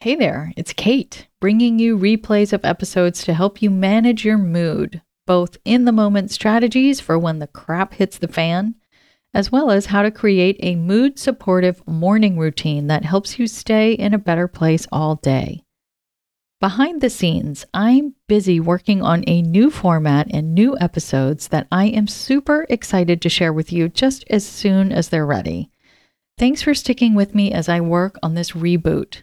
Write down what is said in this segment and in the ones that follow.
Hey there, it's Kate, bringing you replays of episodes to help you manage your mood, both in the moment strategies for when the crap hits the fan, as well as how to create a mood supportive morning routine that helps you stay in a better place all day. Behind the scenes, I'm busy working on a new format and new episodes that I am super excited to share with you just as soon as they're ready. Thanks for sticking with me as I work on this reboot.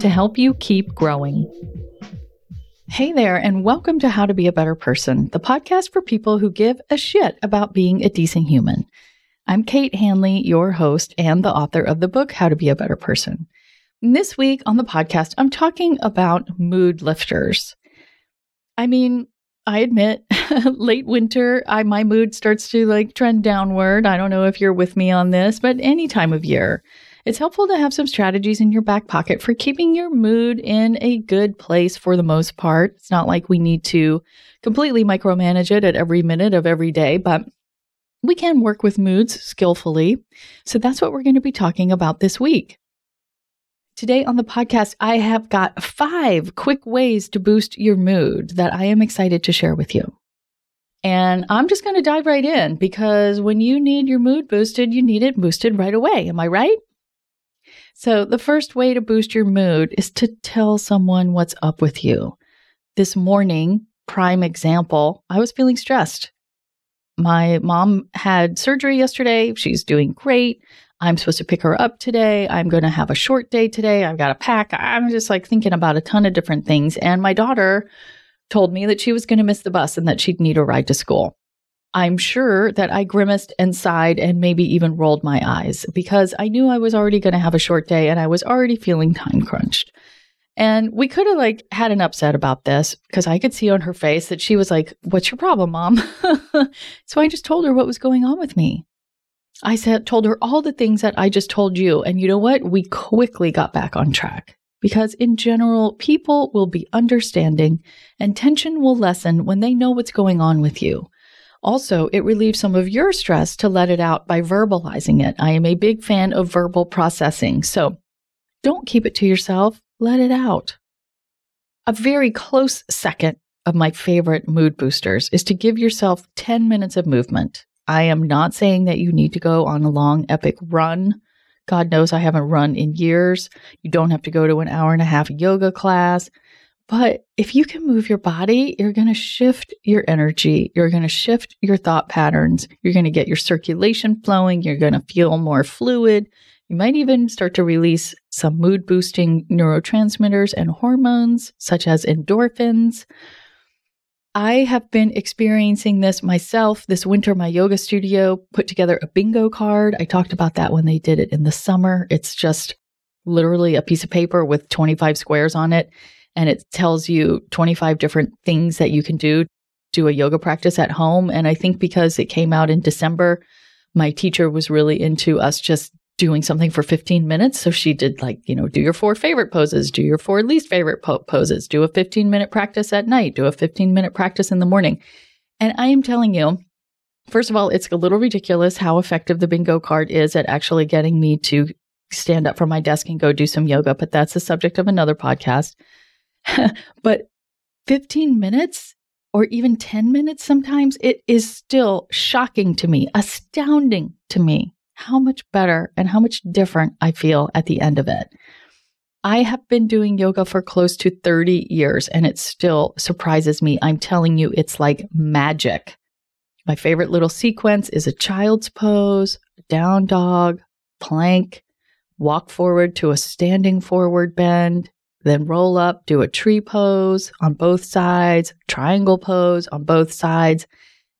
To help you keep growing. Hey there, and welcome to How to Be a Better Person, the podcast for people who give a shit about being a decent human. I'm Kate Hanley, your host and the author of the book How to Be a Better Person. And this week on the podcast, I'm talking about mood lifters. I mean, I admit, late winter, I my mood starts to like trend downward. I don't know if you're with me on this, but any time of year, it's helpful to have some strategies in your back pocket for keeping your mood in a good place for the most part. It's not like we need to completely micromanage it at every minute of every day, but we can work with moods skillfully. So that's what we're going to be talking about this week. Today on the podcast, I have got five quick ways to boost your mood that I am excited to share with you. And I'm just going to dive right in because when you need your mood boosted, you need it boosted right away. Am I right? So, the first way to boost your mood is to tell someone what's up with you. This morning, prime example, I was feeling stressed. My mom had surgery yesterday. She's doing great. I'm supposed to pick her up today. I'm going to have a short day today. I've got to pack. I'm just like thinking about a ton of different things. And my daughter told me that she was going to miss the bus and that she'd need a ride to school. I'm sure that I grimaced and sighed and maybe even rolled my eyes because I knew I was already going to have a short day and I was already feeling time crunched. And we could have like had an upset about this because I could see on her face that she was like, "What's your problem, mom?" so I just told her what was going on with me. I said told her all the things that I just told you and you know what? We quickly got back on track. Because in general, people will be understanding and tension will lessen when they know what's going on with you. Also, it relieves some of your stress to let it out by verbalizing it. I am a big fan of verbal processing. So don't keep it to yourself, let it out. A very close second of my favorite mood boosters is to give yourself 10 minutes of movement. I am not saying that you need to go on a long, epic run. God knows I haven't run in years. You don't have to go to an hour and a half yoga class. But if you can move your body, you're going to shift your energy. You're going to shift your thought patterns. You're going to get your circulation flowing. You're going to feel more fluid. You might even start to release some mood boosting neurotransmitters and hormones, such as endorphins. I have been experiencing this myself this winter. My yoga studio put together a bingo card. I talked about that when they did it in the summer. It's just literally a piece of paper with 25 squares on it and it tells you 25 different things that you can do do a yoga practice at home. And i think because it came out in december my teacher was really into us just doing something for 15 minutes. So she did like you know do your four favorite poses do your four least favorite po- poses do a 15 minute practice at night do a 15 minute practice in the morning. And i am telling you first of all it's a little ridiculous how effective the bingo card is at actually getting me to stand up from my desk and go do some yoga but that's the subject of another podcast but 15 minutes or even 10 minutes sometimes, it is still shocking to me, astounding to me how much better and how much different I feel at the end of it. I have been doing yoga for close to 30 years and it still surprises me. I'm telling you, it's like magic. My favorite little sequence is a child's pose, down dog, plank, walk forward to a standing forward bend, then roll up, do a tree pose on both sides, triangle pose on both sides.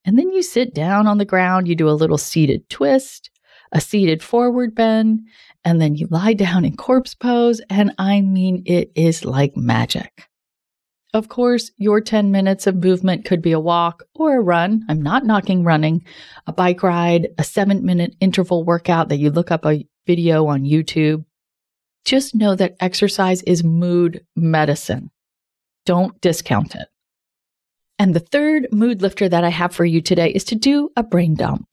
And then you sit down on the ground, you do a little seated twist, a seated forward bend, and then you lie down in corpse pose. And I mean, it is like magic. Of course, your 10 minutes of movement could be a walk or a run. I'm not knocking running, a bike ride, a seven minute interval workout that you look up a video on YouTube. Just know that exercise is mood medicine. Don't discount it. And the third mood lifter that I have for you today is to do a brain dump.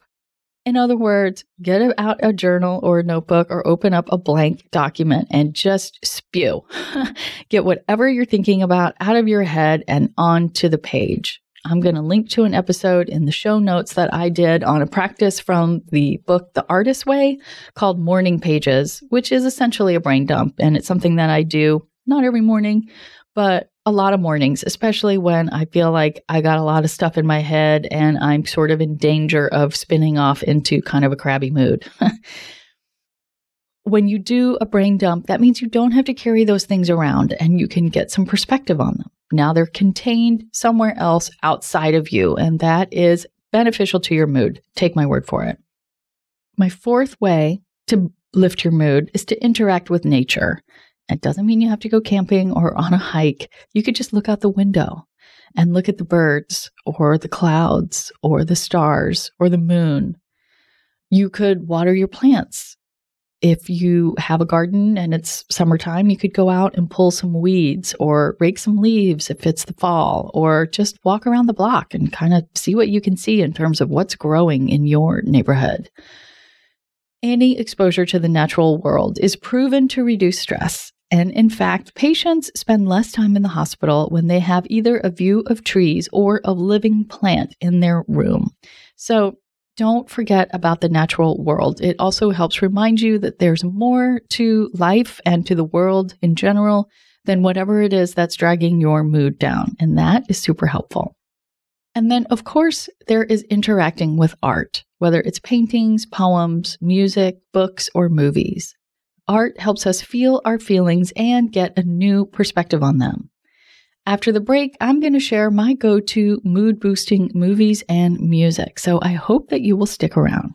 In other words, get out a journal or a notebook or open up a blank document and just spew. get whatever you're thinking about out of your head and onto the page. I'm going to link to an episode in the show notes that I did on a practice from the book The Artist Way called Morning Pages, which is essentially a brain dump. And it's something that I do not every morning, but a lot of mornings, especially when I feel like I got a lot of stuff in my head and I'm sort of in danger of spinning off into kind of a crabby mood. when you do a brain dump, that means you don't have to carry those things around and you can get some perspective on them. Now they're contained somewhere else outside of you, and that is beneficial to your mood. Take my word for it. My fourth way to lift your mood is to interact with nature. It doesn't mean you have to go camping or on a hike. You could just look out the window and look at the birds or the clouds or the stars or the moon. You could water your plants. If you have a garden and it's summertime, you could go out and pull some weeds or rake some leaves if it's the fall, or just walk around the block and kind of see what you can see in terms of what's growing in your neighborhood. Any exposure to the natural world is proven to reduce stress and in fact, patients spend less time in the hospital when they have either a view of trees or a living plant in their room. So don't forget about the natural world. It also helps remind you that there's more to life and to the world in general than whatever it is that's dragging your mood down. And that is super helpful. And then, of course, there is interacting with art, whether it's paintings, poems, music, books, or movies. Art helps us feel our feelings and get a new perspective on them. After the break, I'm going to share my go to mood boosting movies and music. So I hope that you will stick around.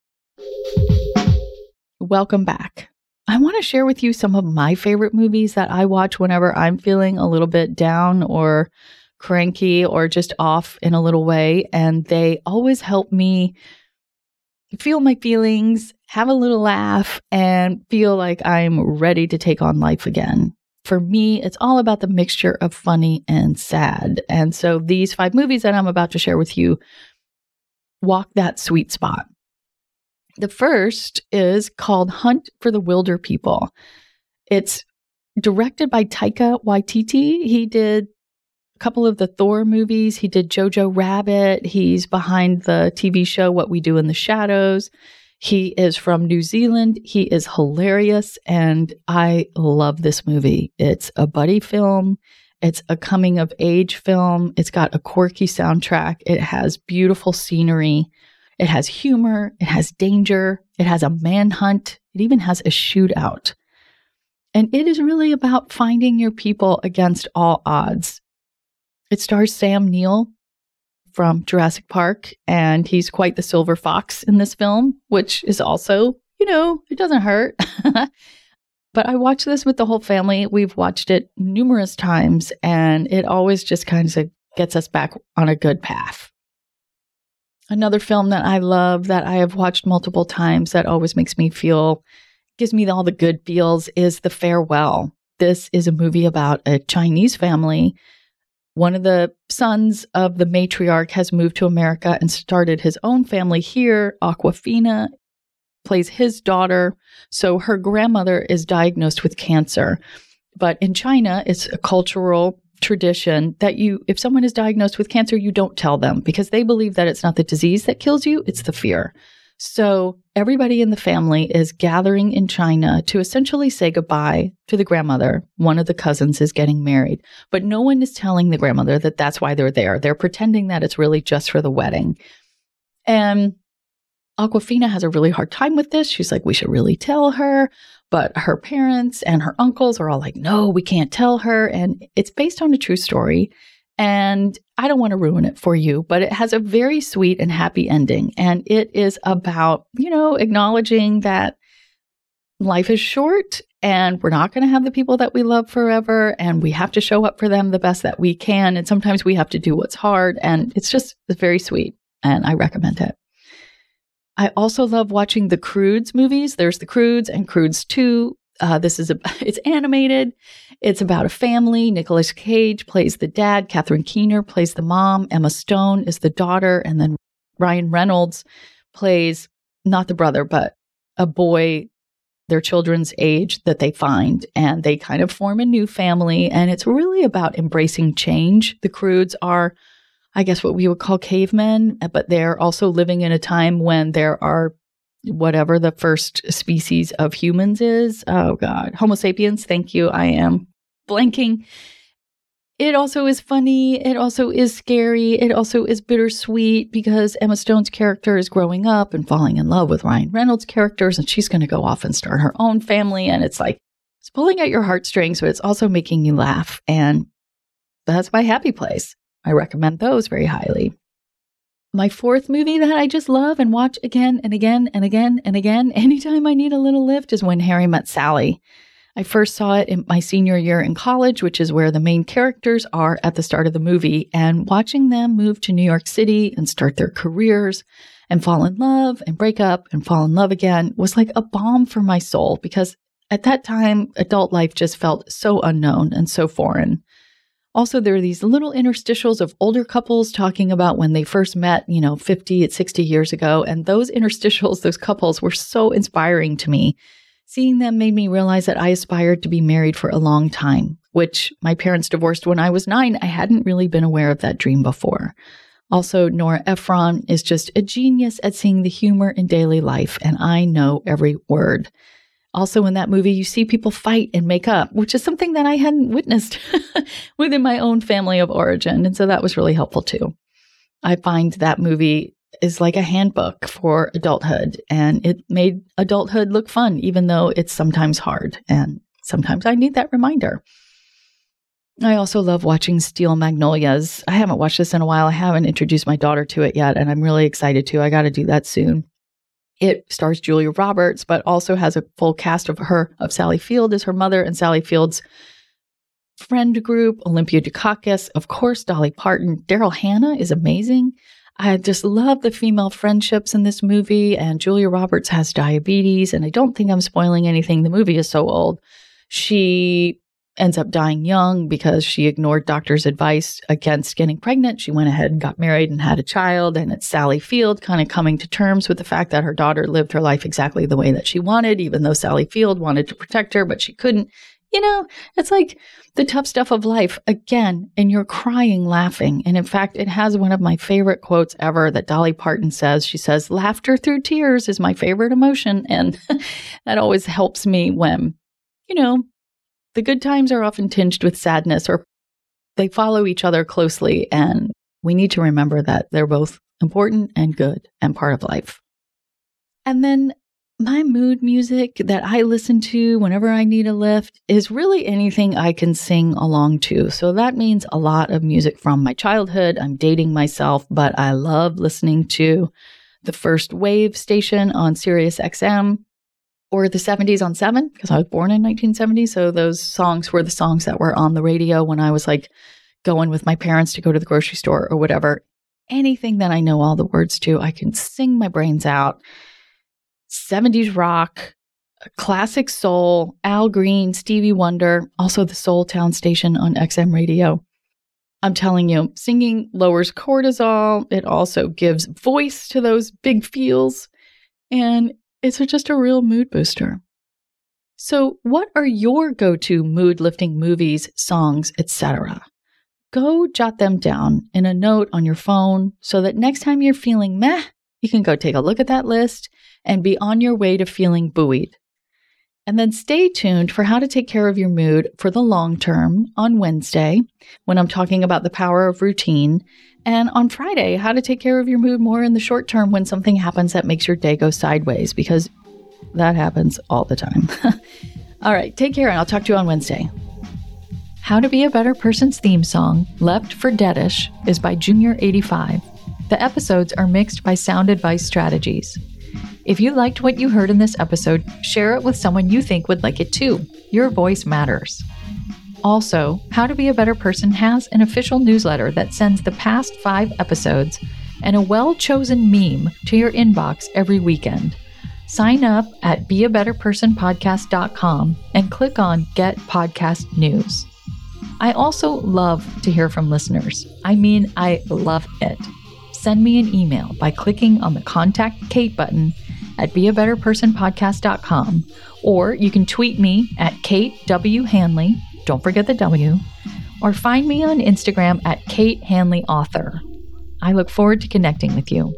Welcome back. I want to share with you some of my favorite movies that I watch whenever I'm feeling a little bit down or cranky or just off in a little way. And they always help me feel my feelings, have a little laugh, and feel like I'm ready to take on life again. For me, it's all about the mixture of funny and sad. And so these five movies that I'm about to share with you walk that sweet spot. The first is called Hunt for the Wilderpeople. It's directed by Taika Waititi. He did a couple of the Thor movies. He did Jojo Rabbit. He's behind the TV show What We Do in the Shadows. He is from New Zealand. He is hilarious, and I love this movie. It's a buddy film. It's a coming of age film. It's got a quirky soundtrack. It has beautiful scenery. It has humor, it has danger, it has a manhunt, it even has a shootout. And it is really about finding your people against all odds. It stars Sam Neill from Jurassic Park, and he's quite the silver fox in this film, which is also, you know, it doesn't hurt. but I watched this with the whole family. We've watched it numerous times, and it always just kind of gets us back on a good path. Another film that I love that I have watched multiple times that always makes me feel gives me all the good feels is The Farewell. This is a movie about a Chinese family. One of the sons of the matriarch has moved to America and started his own family here. Awkwafina plays his daughter. So her grandmother is diagnosed with cancer. But in China, it's a cultural tradition that you, if someone is diagnosed with cancer, you don't tell them because they believe that it's not the disease that kills you, it's the fear. So everybody in the family is gathering in China to essentially say goodbye to the grandmother. One of the cousins is getting married, but no one is telling the grandmother that that's why they're there. They're pretending that it's really just for the wedding. And Awkwafina has a really hard time with this. She's like, we should really tell her. But her parents and her uncles are all like, no, we can't tell her. And it's based on a true story. And I don't want to ruin it for you, but it has a very sweet and happy ending. And it is about, you know, acknowledging that life is short and we're not going to have the people that we love forever. And we have to show up for them the best that we can. And sometimes we have to do what's hard. And it's just very sweet. And I recommend it. I also love watching the Croods movies. There's the Croods and Croods 2. Uh, this is a it's animated. It's about a family. Nicolas Cage plays the dad. Catherine Keener plays the mom. Emma Stone is the daughter, and then Ryan Reynolds plays not the brother, but a boy, their children's age that they find, and they kind of form a new family. And it's really about embracing change. The Croods are, I guess, what we would call cavemen, eh, but they're also living in a time when there are whatever the first species of humans is. Oh God, Homo sapiens. Thank you. I am blanking. It also is funny. It also is scary. It also is bittersweet because Emma Stone's character is growing up and falling in love with Ryan Reynolds' characters, and she's going to go off and start her own family. And it's like, it's pulling at your heartstrings, but it's also making you laugh. And that's my happy place. I recommend those very highly. My fourth movie that I just love and watch again and again and again and again anytime I need a little lift is When Harry Met Sally. I first saw it in my senior year in college, which is where the main characters are at the start of the movie, and watching them move to New York City and start their careers and fall in love and break up and fall in love again was like a balm for my soul because at that time, adult life just felt so unknown and so foreign. Also, there are these little interstitials of older couples talking about when they first met, you know, 50 at 60 years ago. And those interstitials, those couples were so inspiring to me. Seeing them made me realize that I aspired to be married for a long time, which my parents divorced when I was nine. I hadn't really been aware of that dream before. Also, Nora Ephron is just a genius at seeing the humor in daily life, and I know every word. Also, in that movie, you see people fight and make up, which is something that I hadn't witnessed within my own family of origin. And so that was really helpful too. I find that movie is like a handbook for adulthood, and it made adulthood look fun, even though it's sometimes hard. And sometimes I need that reminder. I also love watching Steel Magnolias. I haven't watched this in a while. I haven't introduced my daughter to it yet, and I'm really excited to. I got to do that soon. It stars Julia Roberts, but also has a full cast of her, of Sally Field as her mother and Sally Field's friend group, Olympia Dukakis, of course, Dolly Parton. Daryl Hannah is amazing. I just love the female friendships in this movie, and Julia Roberts has diabetes, and I don't think I'm spoiling anything. The movie is so old. She ends up dying young because she ignored doctors' advice against getting pregnant. She went ahead and got married and had a child. And it's Sally Field kind of coming to terms with the fact that her daughter lived her life exactly the way that she wanted, even though Sally Field wanted to protect her, but she couldn't. You know, it's like the tough stuff of life again, and you're crying laughing. And in fact, it has one of my favorite quotes ever that Dolly Parton says. She says, Laughter through tears is my favorite emotion. And that always helps me when, you know, the good times are often tinged with sadness or they follow each other closely. And we need to remember that they're both important and good and part of life. And then my mood music that I listen to whenever I need a lift is really anything I can sing along to. So that means a lot of music from my childhood. I'm dating myself, but I love listening to the first wave station on Sirius XM or the 70s on 7 because I was born in 1970. So those songs were the songs that were on the radio when I was like going with my parents to go to the grocery store or whatever. Anything that I know all the words to, I can sing my brains out. 70s rock, classic soul, Al Green, Stevie Wonder, also the Soul Town station on XM radio. I'm telling you, singing lowers cortisol. It also gives voice to those big feels. And it's just a real mood booster. So, what are your go to mood lifting movies, songs, etc.? Go jot them down in a note on your phone so that next time you're feeling meh, you can go take a look at that list and be on your way to feeling buoyed. And then stay tuned for how to take care of your mood for the long term on Wednesday when I'm talking about the power of routine. And on Friday, how to take care of your mood more in the short term when something happens that makes your day go sideways, because that happens all the time. all right, take care, and I'll talk to you on Wednesday. How to Be a Better Person's theme song, Left for Deadish, is by Junior85. The episodes are mixed by Sound Advice Strategies. If you liked what you heard in this episode, share it with someone you think would like it too. Your voice matters. Also, How to Be a Better Person has an official newsletter that sends the past five episodes and a well chosen meme to your inbox every weekend. Sign up at beabetterpersonpodcast.com and click on Get Podcast News. I also love to hear from listeners. I mean, I love it. Send me an email by clicking on the Contact Kate button at beabetterpersonpodcast.com, or you can tweet me at Kate W. Hanley, don't forget the W, or find me on Instagram at Kate Hanley Author. I look forward to connecting with you.